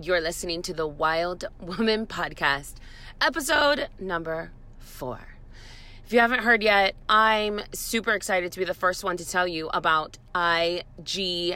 You're listening to the Wild Woman Podcast, episode number four. If you haven't heard yet, I'm super excited to be the first one to tell you about IGTV.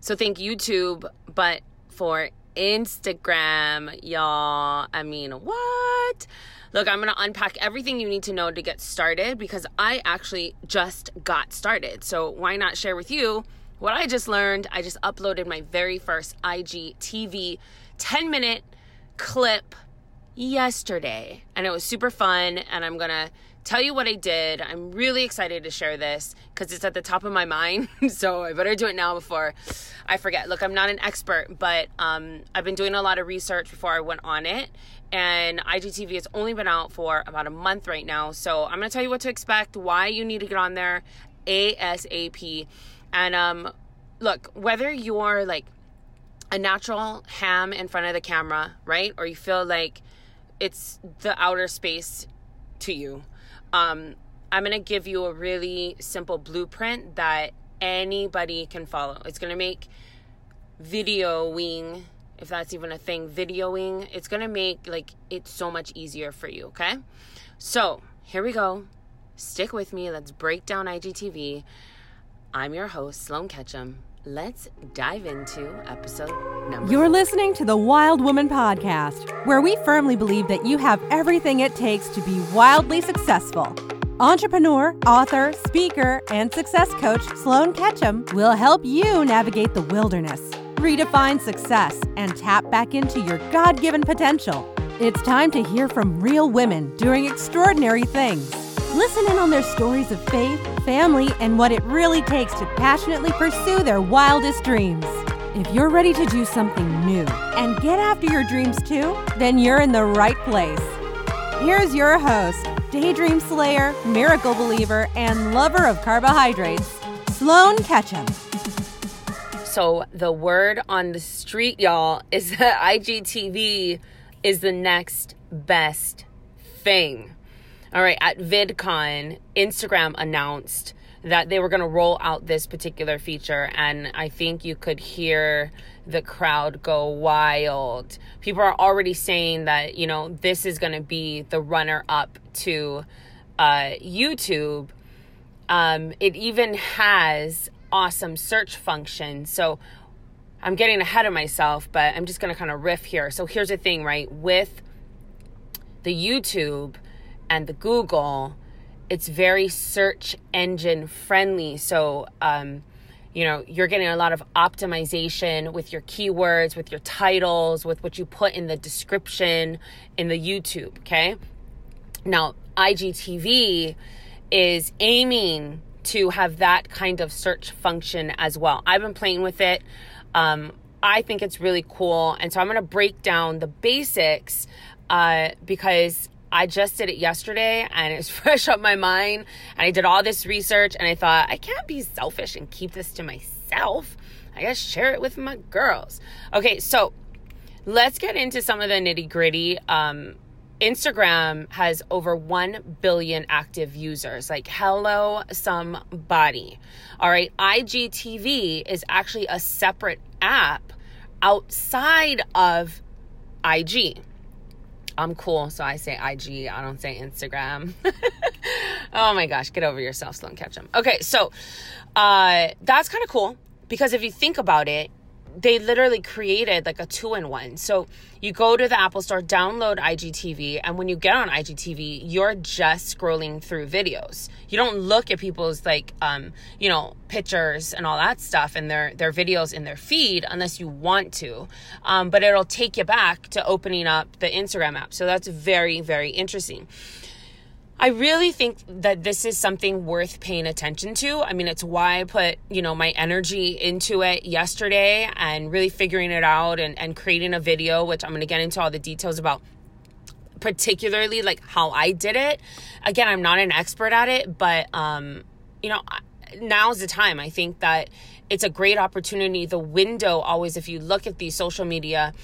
So thank YouTube, but for Instagram, y'all. I mean, what? Look, I'm going to unpack everything you need to know to get started because I actually just got started. So why not share with you what I just learned? I just uploaded my very first IGTV 10 minute clip yesterday and it was super fun and I'm going to tell you what I did. I'm really excited to share this because it's at the top of my mind. so I better do it now before I forget. Look, I'm not an expert, but um, I've been doing a lot of research before I went on it. And IGTV has only been out for about a month right now. So I'm going to tell you what to expect, why you need to get on there ASAP. And um, look, whether you're like a natural ham in front of the camera, right? Or you feel like it's the outer space to you um, I'm going to give you a really simple blueprint that anybody can follow. It's going to make videoing, if that's even a thing, videoing, it's going to make like it so much easier for you, okay? So, here we go. Stick with me. Let's break down IGTV. I'm your host, Sloane Ketcham. Let's dive into episode number. You're listening to the Wild Woman Podcast, where we firmly believe that you have everything it takes to be wildly successful. Entrepreneur, author, speaker, and success coach Sloane Ketcham will help you navigate the wilderness, redefine success, and tap back into your God given potential. It's time to hear from real women doing extraordinary things. Listen in on their stories of faith, family, and what it really takes to passionately pursue their wildest dreams. If you're ready to do something new and get after your dreams too, then you're in the right place. Here's your host, daydream slayer, miracle believer, and lover of carbohydrates, Sloane Ketcham. So, the word on the street, y'all, is that IGTV is the next best thing. All right, at VidCon, Instagram announced that they were going to roll out this particular feature, and I think you could hear the crowd go wild. People are already saying that, you know, this is going to be the runner up to uh, YouTube. Um, it even has awesome search function. So I'm getting ahead of myself, but I'm just going to kind of riff here. So here's the thing, right? With the YouTube, and the Google, it's very search engine friendly. So, um, you know, you're getting a lot of optimization with your keywords, with your titles, with what you put in the description in the YouTube. Okay. Now, IGTV is aiming to have that kind of search function as well. I've been playing with it. Um, I think it's really cool. And so I'm going to break down the basics uh, because I just did it yesterday and it's fresh up my mind. And I did all this research and I thought, I can't be selfish and keep this to myself. I gotta share it with my girls. Okay, so let's get into some of the nitty gritty. Um, Instagram has over 1 billion active users. Like, hello, somebody. All right, IGTV is actually a separate app outside of IG. I'm cool, so I say IG. I don't say Instagram. oh my gosh, get over yourself, Sloane Ketcham. Okay, so uh, that's kind of cool because if you think about it, they literally created like a two in one. So you go to the Apple Store, download IGTV, and when you get on IGTV, you're just scrolling through videos. You don't look at people's like um, you know, pictures and all that stuff and their their videos in their feed unless you want to. Um, but it'll take you back to opening up the Instagram app. So that's very, very interesting. I really think that this is something worth paying attention to. I mean, it's why I put, you know, my energy into it yesterday and really figuring it out and, and creating a video, which I'm going to get into all the details about, particularly like how I did it. Again, I'm not an expert at it, but, um, you know, now's the time. I think that it's a great opportunity. The window always, if you look at these social media,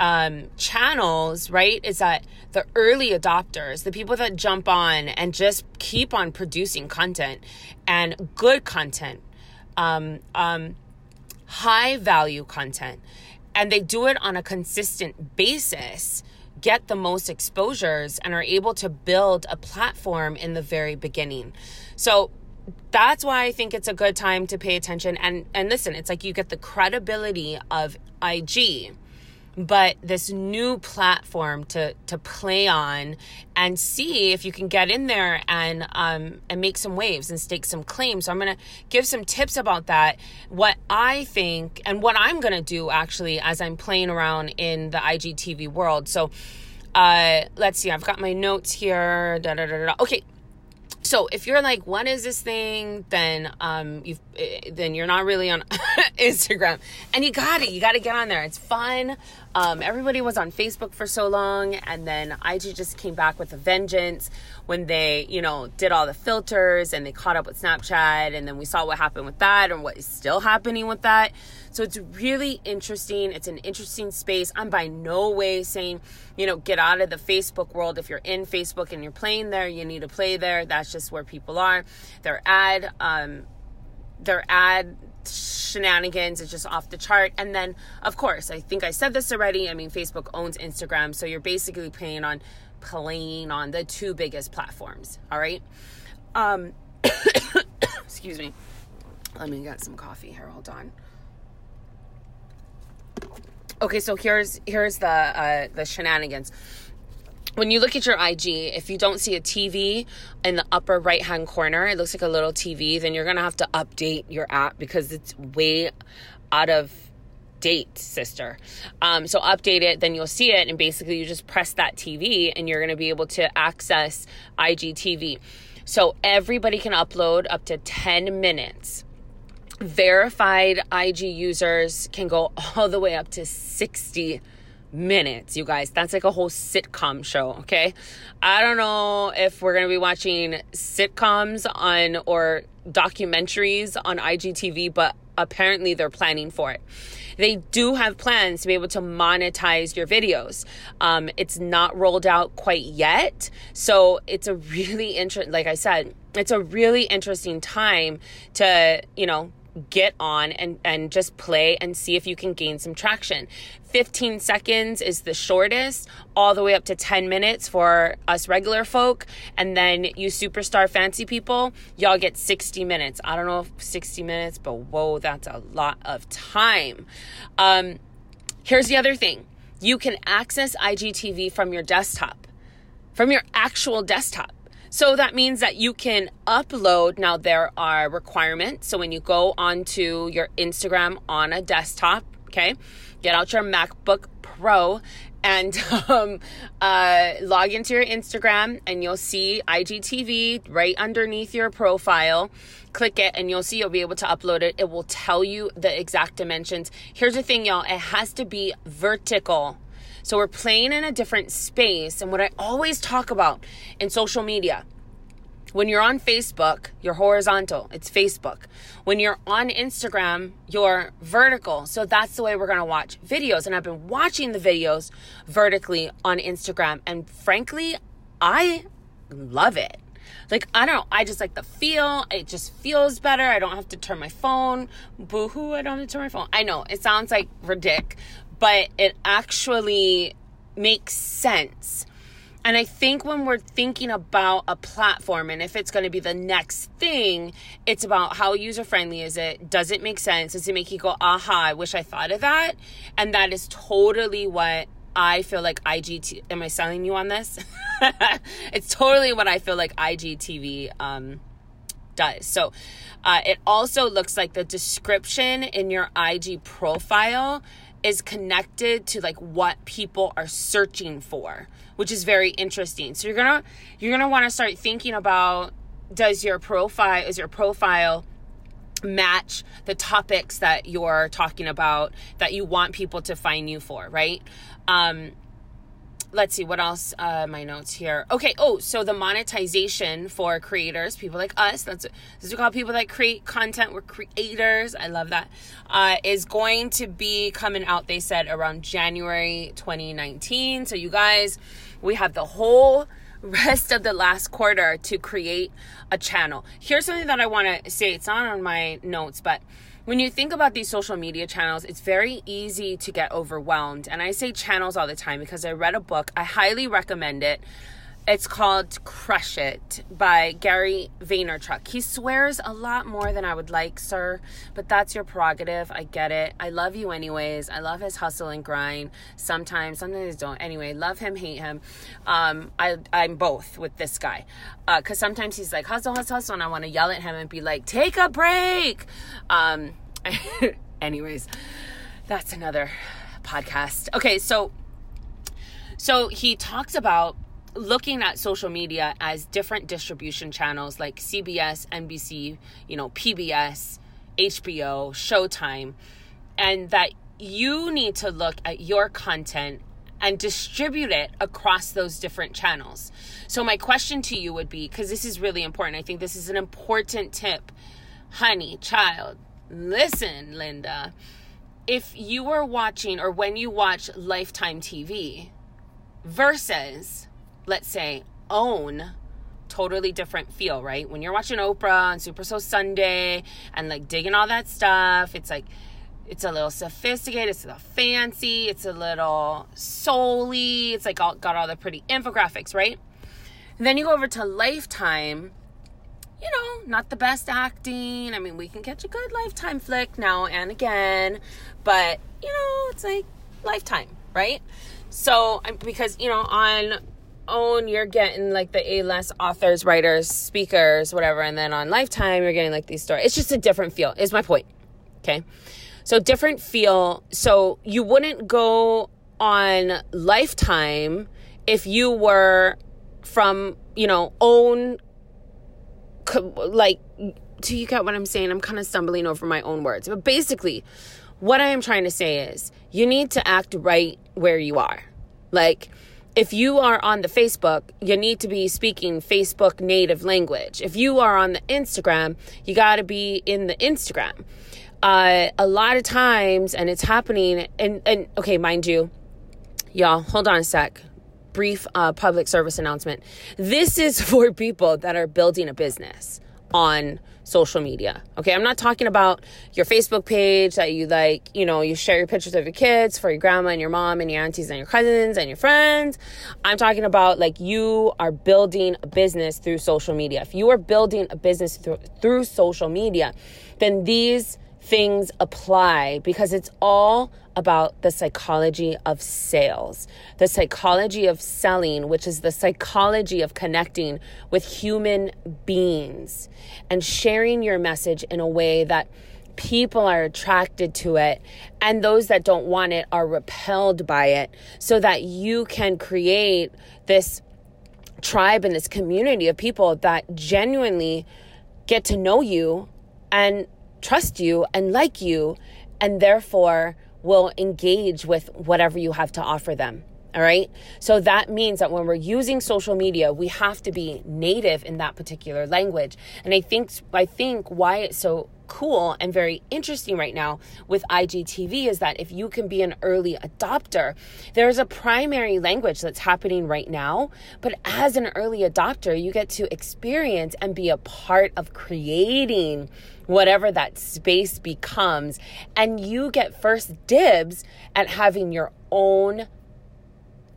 um, channels, right, is that the early adopters, the people that jump on and just keep on producing content and good content, um, um, high value content, and they do it on a consistent basis get the most exposures and are able to build a platform in the very beginning. So that's why I think it's a good time to pay attention and and listen, it's like you get the credibility of IG but this new platform to to play on and see if you can get in there and um and make some waves and stake some claims. So I'm to give some tips about that. What I think and what I'm to do actually as I'm playing around in the IGTV world. So uh let's see. I've got my notes here. Da, da, da. Okay, so if you're like what is this thing? then um you eh, then you're not really on instagram. And you got it you got to get on there. It's fun um everybody was on facebook for so long and then ig just came back with a vengeance when they you know did all the filters and they caught up with snapchat and then we saw what happened with that and what is still happening with that so it's really interesting. It's an interesting space. I'm by no way saying, you know, get out of the Facebook world. If you're in Facebook and you're playing there, you need to play there. That's just where people are. Their ad, um, their ad shenanigans is just off the chart. And then, of course, I think I said this already. I mean, Facebook owns Instagram, so you're basically playing on playing on the two biggest platforms. All right. Um, excuse me. Let me get some coffee here. Hold on. Okay, so here's here's the uh, the shenanigans. When you look at your IG, if you don't see a TV in the upper right hand corner, it looks like a little TV, then you're gonna have to update your app because it's way out of date, sister. Um, so update it, then you'll see it, and basically you just press that TV and you're gonna be able to access IGTV. So everybody can upload up to 10 minutes verified IG users can go all the way up to 60 minutes, you guys. That's like a whole sitcom show, okay? I don't know if we're going to be watching sitcoms on or documentaries on IGTV, but apparently they're planning for it. They do have plans to be able to monetize your videos. Um, it's not rolled out quite yet. So it's a really interesting, like I said, it's a really interesting time to, you know, get on and, and just play and see if you can gain some traction. 15 seconds is the shortest, all the way up to 10 minutes for us regular folk. And then you superstar fancy people, y'all get 60 minutes. I don't know if 60 minutes, but whoa, that's a lot of time. Um, here's the other thing you can access IGTV from your desktop, from your actual desktop. So that means that you can upload. Now, there are requirements. So when you go onto your Instagram on a desktop, okay, get out your MacBook Pro and um, uh, log into your Instagram, and you'll see IGTV right underneath your profile. Click it, and you'll see you'll be able to upload it. It will tell you the exact dimensions. Here's the thing, y'all it has to be vertical so we're playing in a different space. And what I always talk about in social media, when you're on Facebook, you're horizontal. It's Facebook. When you're on Instagram, you're vertical. So that's the way we're going to watch videos. And I've been watching the videos vertically on Instagram. And frankly, I love it. Like, I don't know. I just like the feel. It just feels better. I don't have to turn my phone. Boo hoo, I don't have to turn my phone. I know it sounds like ridiculous, but it actually makes sense. And I think when we're thinking about a platform and if it's going to be the next thing, it's about how user friendly is it? Does it make sense? Does it make you go, aha, I wish I thought of that? And that is totally what I feel like IGT. Am I selling you on this? it's totally what I feel like IGTV um, does. So uh, it also looks like the description in your IG profile is connected to like what people are searching for which is very interesting. So you're gonna you're gonna want to start thinking about does your profile is your profile match the topics that you're talking about that you want people to find you for right? Um let's see what else uh my notes here. Okay oh so the monetization for creators people like us that's this is we call people that create content we're creators i love that uh is going to be coming out they said around january 2019 so you guys we have the whole rest of the last quarter to create a channel. Here's something that i want to say it's not on my notes but when you think about these social media channels, it's very easy to get overwhelmed. And I say channels all the time because I read a book. I highly recommend it. It's called Crush It by Gary Vaynerchuk. He swears a lot more than I would like, sir, but that's your prerogative. I get it. I love you anyways. I love his hustle and grind. Sometimes, sometimes don't. Anyway, love him, hate him. Um, I, I'm both with this guy. Because uh, sometimes he's like, hustle, hustle, hustle, and I want to yell at him and be like, take a break. Um, anyways, that's another podcast. Okay, so so he talks about looking at social media as different distribution channels like CBS, NBC, you know, PBS, HBO, Showtime, and that you need to look at your content and distribute it across those different channels. So, my question to you would be because this is really important, I think this is an important tip. Honey, child, listen, Linda. If you are watching or when you watch Lifetime TV versus let's say, own totally different feel, right? When you're watching Oprah and Super Soul Sunday and like digging all that stuff, it's like it's a little sophisticated, it's a little fancy, it's a little souly, it's like all, got all the pretty infographics, right? And then you go over to Lifetime, you know, not the best acting. I mean, we can catch a good Lifetime flick now and again, but you know, it's like Lifetime, right? So, because you know, on own, you're getting like the A list authors, writers, speakers, whatever. And then on Lifetime, you're getting like these stories. It's just a different feel, is my point. Okay. So, different feel. So, you wouldn't go on Lifetime if you were from, you know, own, like, do you get what I'm saying? I'm kind of stumbling over my own words. But basically, what I am trying to say is you need to act right where you are. Like, if you are on the Facebook, you need to be speaking Facebook native language. If you are on the Instagram, you got to be in the Instagram. Uh, a lot of times, and it's happening, and, and okay, mind you, y'all, hold on a sec. Brief uh, public service announcement. This is for people that are building a business on social media. Okay, I'm not talking about your Facebook page that you like, you know, you share your pictures of your kids for your grandma and your mom and your aunties and your cousins and your friends. I'm talking about like you are building a business through social media. If you are building a business through, through social media, then these things apply because it's all about the psychology of sales, the psychology of selling, which is the psychology of connecting with human beings and sharing your message in a way that people are attracted to it and those that don't want it are repelled by it so that you can create this tribe and this community of people that genuinely get to know you and trust you and like you and therefore will engage with whatever you have to offer them. All right. So that means that when we're using social media, we have to be native in that particular language. And I think, I think why it's so cool and very interesting right now with IGTV is that if you can be an early adopter, there's a primary language that's happening right now. But as an early adopter, you get to experience and be a part of creating whatever that space becomes. And you get first dibs at having your own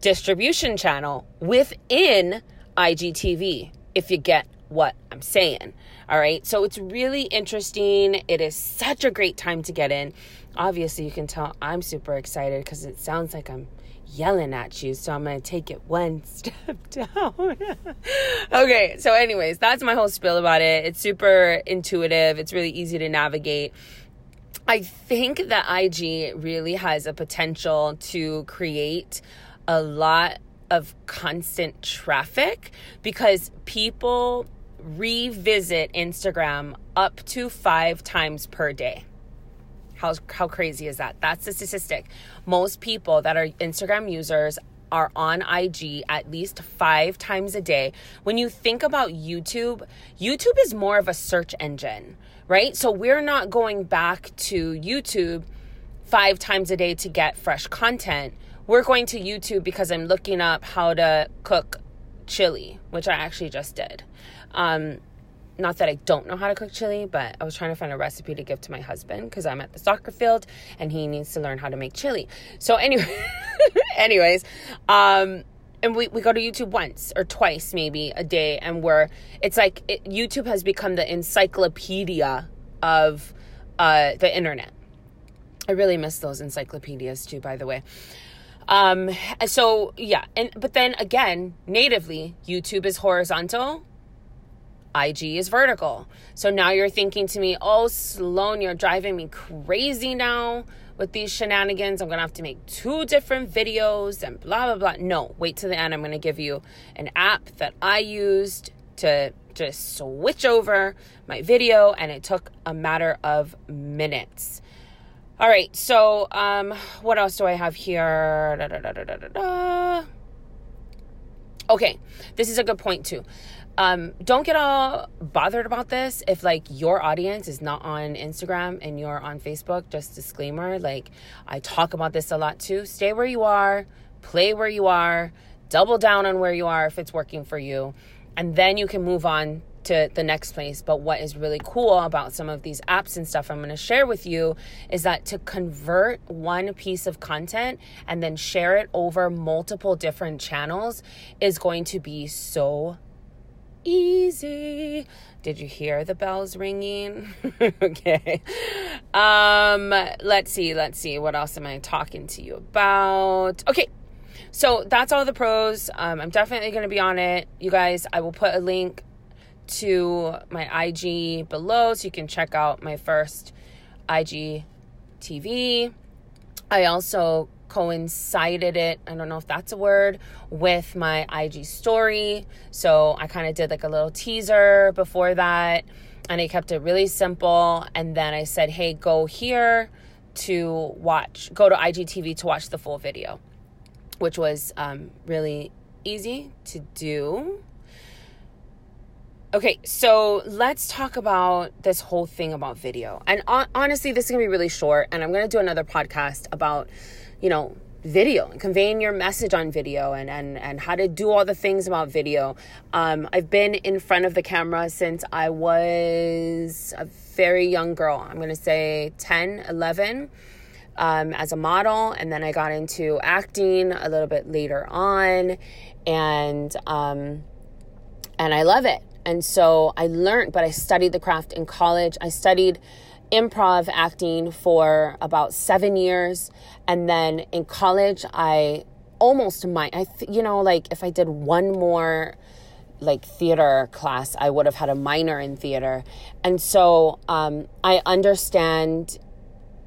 distribution channel within IGTV, if you get what I'm saying. All right. So it's really interesting. It is such a great time to get in. Obviously, you can tell I'm super excited because it sounds like I'm yelling at you. So I'm going to take it one step down. okay. So, anyways, that's my whole spiel about it. It's super intuitive, it's really easy to navigate. I think that IG really has a potential to create a lot of constant traffic because people revisit Instagram up to five times per day. How, how crazy is that? That's the statistic. Most people that are Instagram users are on IG at least five times a day. When you think about YouTube, YouTube is more of a search engine, right? So we're not going back to YouTube five times a day to get fresh content. We're going to YouTube because I'm looking up how to cook chili, which I actually just did. Um, not that I don't know how to cook chili, but I was trying to find a recipe to give to my husband because I'm at the soccer field and he needs to learn how to make chili. So anyway, anyways, um, and we, we go to YouTube once or twice maybe a day, and we're it's like it, YouTube has become the encyclopedia of uh, the internet. I really miss those encyclopedias too, by the way. Um, so yeah, and but then again, natively, YouTube is horizontal, IG is vertical. So now you're thinking to me, oh, Sloane, you're driving me crazy now with these shenanigans. I'm going to have to make two different videos and blah, blah, blah. No, wait till the end. I'm going to give you an app that I used to just switch over my video, and it took a matter of minutes. All right, so um, what else do I have here? Da, da, da, okay, this is a good point too um, don't get all bothered about this if like your audience is not on Instagram and you're on Facebook. Just disclaimer, like I talk about this a lot too. Stay where you are, play where you are, double down on where you are if it's working for you, and then you can move on to the next place. But what is really cool about some of these apps and stuff I'm going to share with you is that to convert one piece of content and then share it over multiple different channels is going to be so easy. Did you hear the bells ringing? okay. Um, let's see, let's see. What else am I talking to you about? Okay. So that's all the pros. Um, I'm definitely going to be on it. You guys, I will put a link to my IG below so you can check out my first IG TV. I also coincided it, I don't know if that's a word, with my IG story. So I kind of did like a little teaser before that and I kept it really simple. And then I said, hey, go here to watch, go to IGTV to watch the full video, which was um, really easy to do. Okay, so let's talk about this whole thing about video. And honestly, this is gonna be really short, and I'm gonna do another podcast about you know, video and conveying your message on video and, and, and how to do all the things about video. Um, I've been in front of the camera since I was a very young girl. I'm going to say 10, 11 um, as a model. And then I got into acting a little bit later on. And, um, and I love it. And so I learned, but I studied the craft in college. I studied improv acting for about seven years. And then in college, I almost might, I, th- you know, like if I did one more like theater class, I would have had a minor in theater. And so um, I understand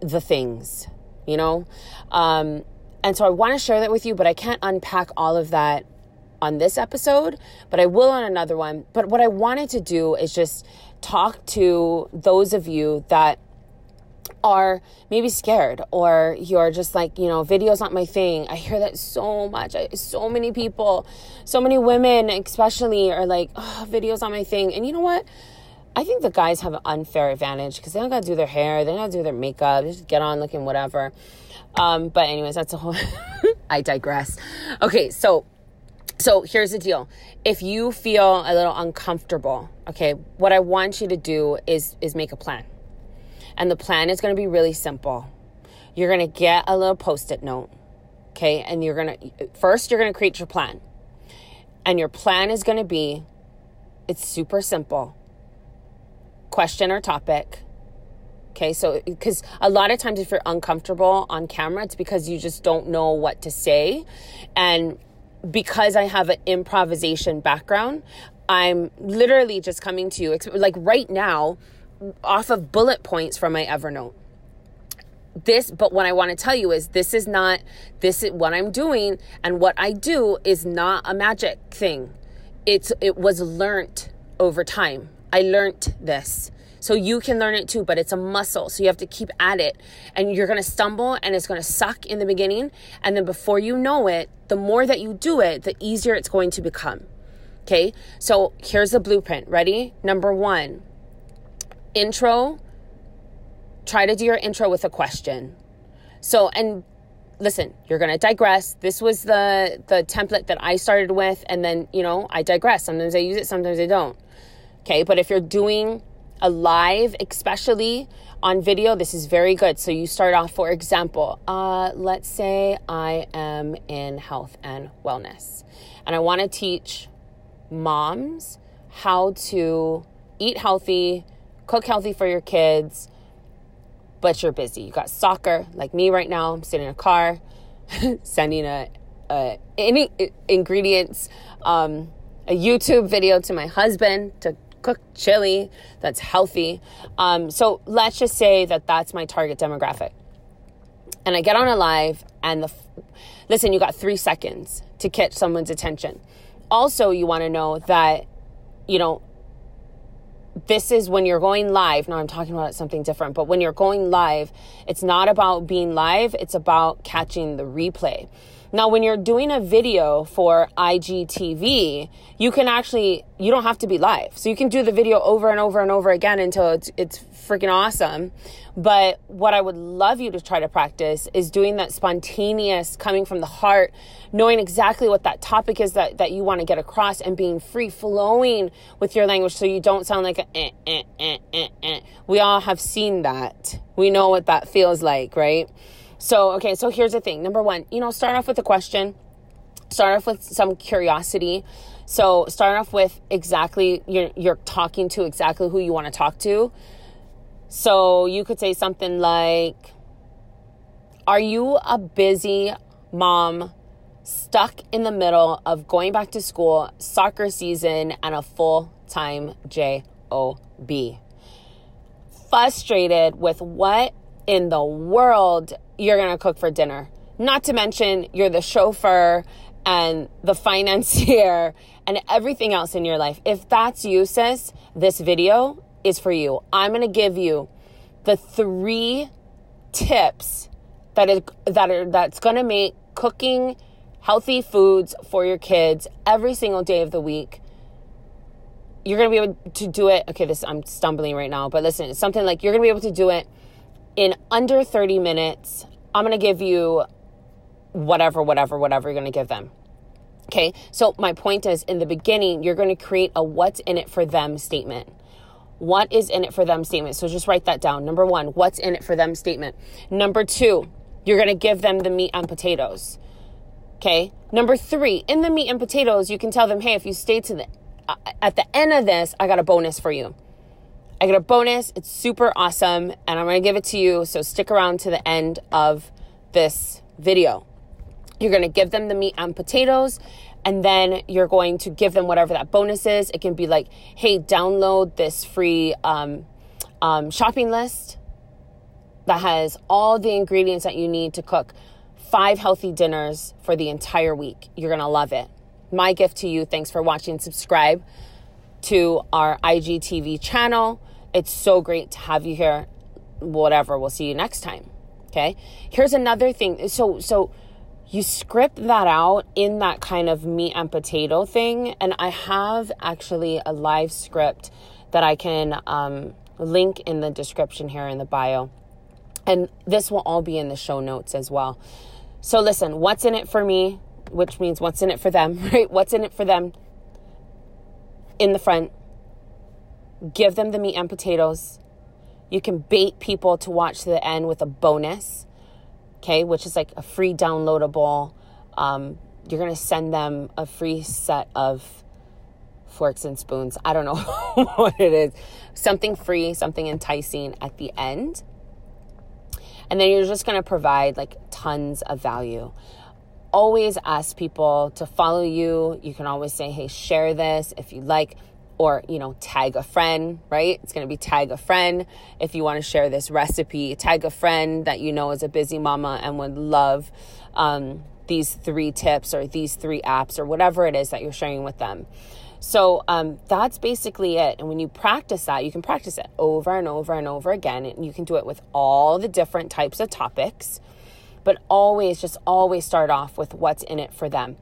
the things, you know? Um, and so I want to share that with you, but I can't unpack all of that on this episode, but I will on another one. But what I wanted to do is just talk to those of you that are maybe scared or you're just like, you know, video's not my thing. I hear that so much. I, so many people, so many women especially are like, oh, video's not my thing. And you know what? I think the guys have an unfair advantage because they don't got to do their hair, they don't got to do their makeup, they just get on looking whatever. Um, but anyways, that's a whole. I digress. Okay, so so here's the deal. If you feel a little uncomfortable, okay, what I want you to do is is make a plan. And the plan is going to be really simple. You're going to get a little post-it note. Okay? And you're going to first you're going to create your plan. And your plan is going to be it's super simple. Question or topic. Okay, so because a lot of times if you're uncomfortable on camera, it's because you just don't know what to say. And because I have an improvisation background, I'm literally just coming to you. Like right now, off of bullet points from my Evernote. This, but what I want to tell you is this is not, this is what I'm doing and what I do is not a magic thing. It's, it was learned over time. I learned this. So you can learn it too, but it's a muscle. So you have to keep at it. And you're going to stumble and it's going to suck in the beginning. And then before you know it, the more that you do it, the easier it's going to become. Okay. So here's the blueprint. Ready? Number one, intro, try to do your intro with a question. So, and listen, you're going to digress. This was the the template that I started with and then, you know, I digress. Sometimes I use it, sometimes I don't. Okay, but if you're doing a live, especially on video, this is very good. So you start off, for example, uh, let's say I am in health and wellness, and I want to teach moms how to eat healthy, cook healthy for your kids, but you're busy. You got soccer, like me right now. I'm sitting in a car, sending a, a any ingredients, um, a YouTube video to my husband to cook chili that's healthy. Um, so let's just say that that's my target demographic. And I get on a live, and the listen, you got three seconds to catch someone's attention. Also, you want to know that, you know, this is when you're going live. Now I'm talking about something different, but when you're going live, it's not about being live, it's about catching the replay. Now, when you're doing a video for IGTV, you can actually, you don't have to be live. So you can do the video over and over and over again until it's, it's freaking awesome. But what I would love you to try to practice is doing that spontaneous, coming from the heart, knowing exactly what that topic is that, that you want to get across and being free flowing with your language so you don't sound like a eh, eh, eh, eh, eh. We all have seen that. We know what that feels like, right? So, okay, so here's the thing. Number one, you know, start off with a question, start off with some curiosity. So, start off with exactly, you're, you're talking to exactly who you want to talk to. So, you could say something like, Are you a busy mom stuck in the middle of going back to school, soccer season, and a full time job? Frustrated with what in the world you're going to cook for dinner. Not to mention, you're the chauffeur and the financier and everything else in your life. If that's you, sis, this video is for you. I'm going to give you the three tips that is that are that's going to make cooking healthy foods for your kids every single day of the week. You're to be able to do it. Okay, this I'm stumbling right now, but listen, it's something like you're to be able to do it in under 30 minutes, I'm going to give you whatever, whatever, whatever you're going to give them. Okay, so my point is in the beginning, you're going to create a what's in it for them statement. What is in it for them statement? So just write that down. Number one, what's in it for them statement. Number two, you're going to give them the meat and potatoes. Okay. Number three, in the meat and potatoes, you can tell them, hey, if you stay to the, uh, at the end of this, I got a bonus for you. I get a bonus. It's super awesome. And I'm going to give it to you. So stick around to the end of this video. You're going to give them the meat and potatoes. And then you're going to give them whatever that bonus is. It can be like, hey, download this free um, um, shopping list that has all the ingredients that you need to cook five healthy dinners for the entire week. You're going to love it. My gift to you. Thanks for watching. Subscribe to our IGTV channel. It's so great to have you here. Whatever, we'll see you next time. Okay. Here's another thing. So, so you script that out in that kind of meat and potato thing. And I have actually a live script that I can um, link in the description here in the bio. And this will all be in the show notes as well. So, listen, what's in it for me, which means what's in it for them, right? What's in it for them in the front give them the meat and potatoes. You can bait people to watch to the end with a bonus, okay, which is like a free downloadable. Um, you're going to send them a free set of forks and spoons. I don't know what it is. Something free, something enticing at the end. And then you're just going to provide like tons of value. Always ask people to follow you. You can always say, hey, share this if you like or you know tag a friend right? It's going to be tag a friend. If you want to share this recipe tag a friend that you know is a busy mama and would love um, these three tips or these three apps or whatever it is that you're sharing with them. So um, that's basically it. And when you practice that you can practice it over and over and over again. And you can do it with all the different types of topics. But always just always start off with what's in it for them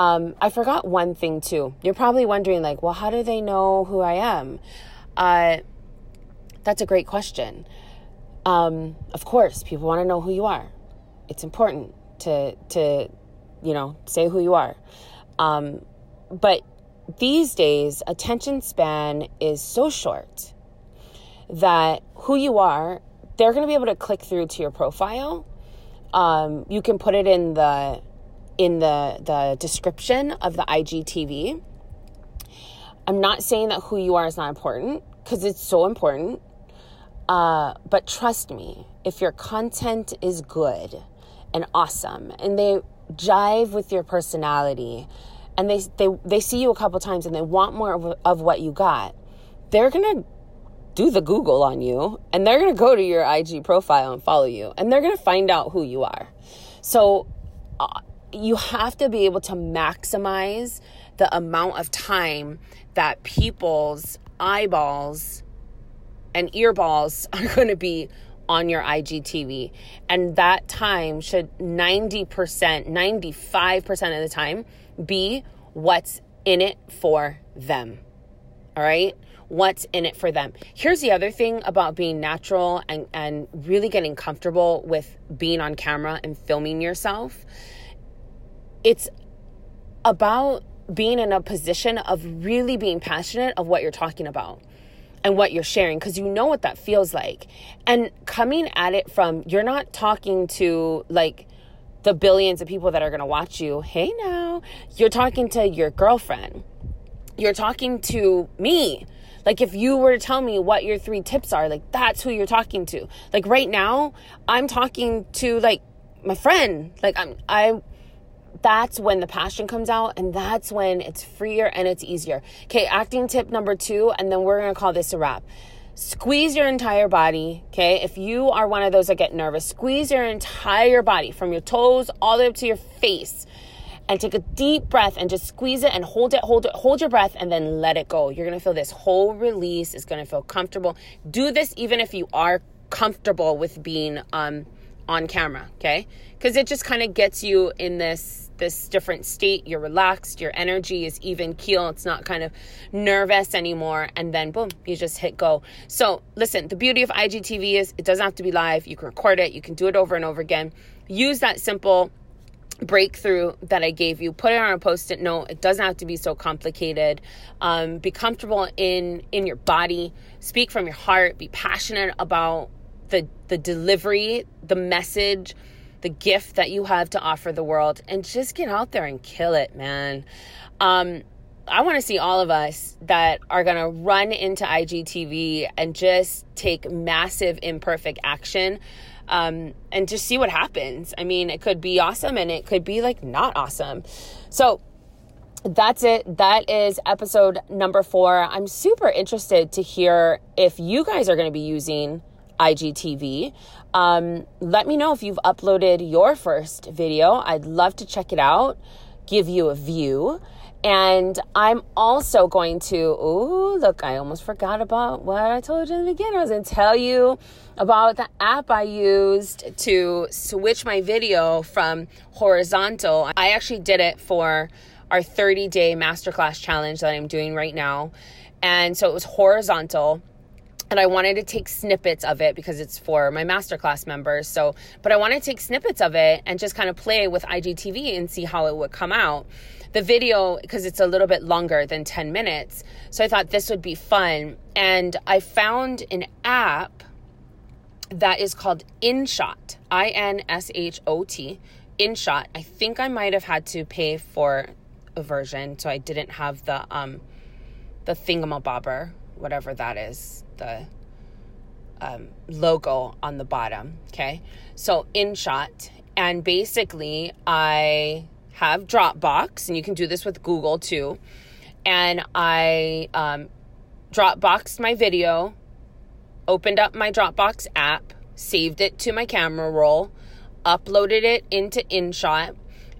um, I forgot one thing too. You're probably wondering, like, well, how do they know who I am? Uh, that's a great question. Um, of course, people want to know who you are. It's important to to you know say who you are. Um, but these days, attention span is so short that who you are, they're going to be able to click through to your profile. Um, you can put it in the in the the description of the IGTV. I'm not saying that who you are is not important because it's so important. Uh, but trust me, if your content is good and awesome and they jive with your personality and they, they, they see you a couple times and they want more of, of what you got, they're going to do the Google on you and they're going to go to your IG profile and follow you and they're going to find out who you are. So uh, you have to be able to maximize the amount of time that people's eyeballs and earballs are going to be on your IGTV. And that time should 90%, 95% of the time be what's in it for them. All right? What's in it for them. Here's the other thing about being natural and, and really getting comfortable with being on camera and filming yourself. It's about being in a position of really being passionate of what you're talking about and what you're sharing because you know what that feels like. And coming at it from you're not talking to like the billions of people that are going to watch you. Hey now, you're talking to your girlfriend. You're talking to me. Like if you were to tell me what your three tips are, like that's who you're talking to. Like right now, I'm talking to like my friend. Like I'm I that's when the passion comes out and that's when it's freer and it's easier. Okay, acting tip number two, and then we're gonna call this a wrap. Squeeze your entire body, okay? If you are one of those that get nervous, squeeze your entire body from your toes all the way up to your face and take a deep breath and just squeeze it and hold it, hold it, hold your breath and then let it go. You're gonna feel this whole release. It's gonna feel comfortable. Do this even if you are comfortable with being um, on camera, okay? Because it just kind of gets you in this this different state. You're relaxed, your energy is even keel. It's not kind of nervous anymore. And then boom, you just hit go. So listen, the beauty of IGTV is it doesn't have to be live. You can record it, you can do it over and over again. Use that simple breakthrough that I gave you. Put it on a post-it note. It doesn't have to be so complicated. Um, be comfortable in in your body. Speak from your heart. Be passionate about the the delivery, the message, the gift that you have to offer the world, and just get out there and kill it, man. Um, I want to see all of us that are going to run into IGTV and just take massive imperfect action um, and just see what happens. I mean, it could be awesome and it could be like not awesome. So, that's it. That is episode number four. I'm super interested to hear if you guys are going to be using IGTV. Um, let me know if you've uploaded your first video. I'd love to check it out, give you a view. And I'm also going to, oh, look, I almost forgot about what I told you in the beginning. I was going to tell you about the app I used to switch my video from horizontal. I actually did it for our 30 day masterclass challenge that I'm doing right now. And so it was horizontal and I wanted to take snippets of it because it's for my masterclass members. So, but I want to take snippets of it and just kind of play with IGTV and see how it would come out. The video, because it's a little bit longer than 10 minutes. So I thought this would be fun. And I found an app that is called InShot, I N S H O T, InShot. I think I might have had to pay for a version, so I didn't have the um the thingamabobber, whatever that is the um, logo on the bottom. Okay. So InShot. And basically, I have Dropbox, and you can do this with Google too. And I um, Dropboxed my video, opened up my Dropbox app, saved it to my camera roll, uploaded it into InShot.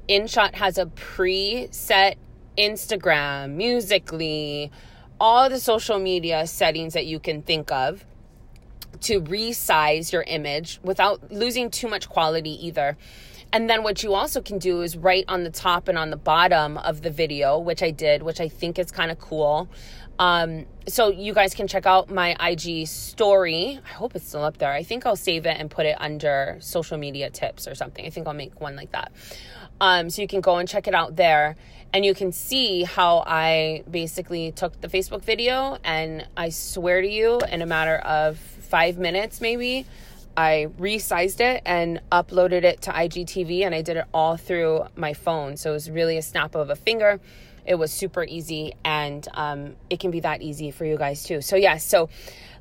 InShot has a preset Instagram, Musical.ly, all the social media settings that you can think of to resize your image without losing too much quality either. And then what you also can do is right on the top and on the bottom of the video, which I did, which I think is kind of cool. Um, so you guys can check out my IG story. I hope it's still up there. I think I'll save it and put it under social media tips or something. I think I'll make one like that. Um, so you can go and check it out there and you can see how I basically took the Facebook video and I swear to you in a matter of 5 minutes maybe I resized it and uploaded it to IGTV and I did it all through my phone. So it was really a snap of a finger it was super easy and um, it can be that easy for you guys too. So, yeah, so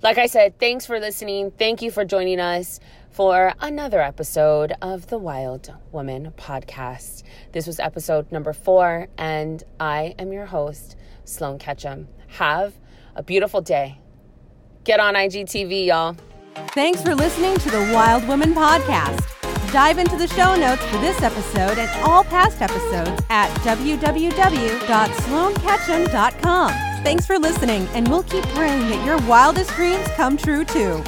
like I said, thanks for listening. Thank you for joining us for another episode of the Wild Woman podcast. This was episode number four, and I am your host, Sloane Ketcham. Have a beautiful day. Get on IGTV, y'all. Thanks for listening to the Wild Woman podcast. Dive into the show notes for this episode and all past episodes at www.sloaneketcham.com. Thanks for listening, and we'll keep praying that your wildest dreams come true too.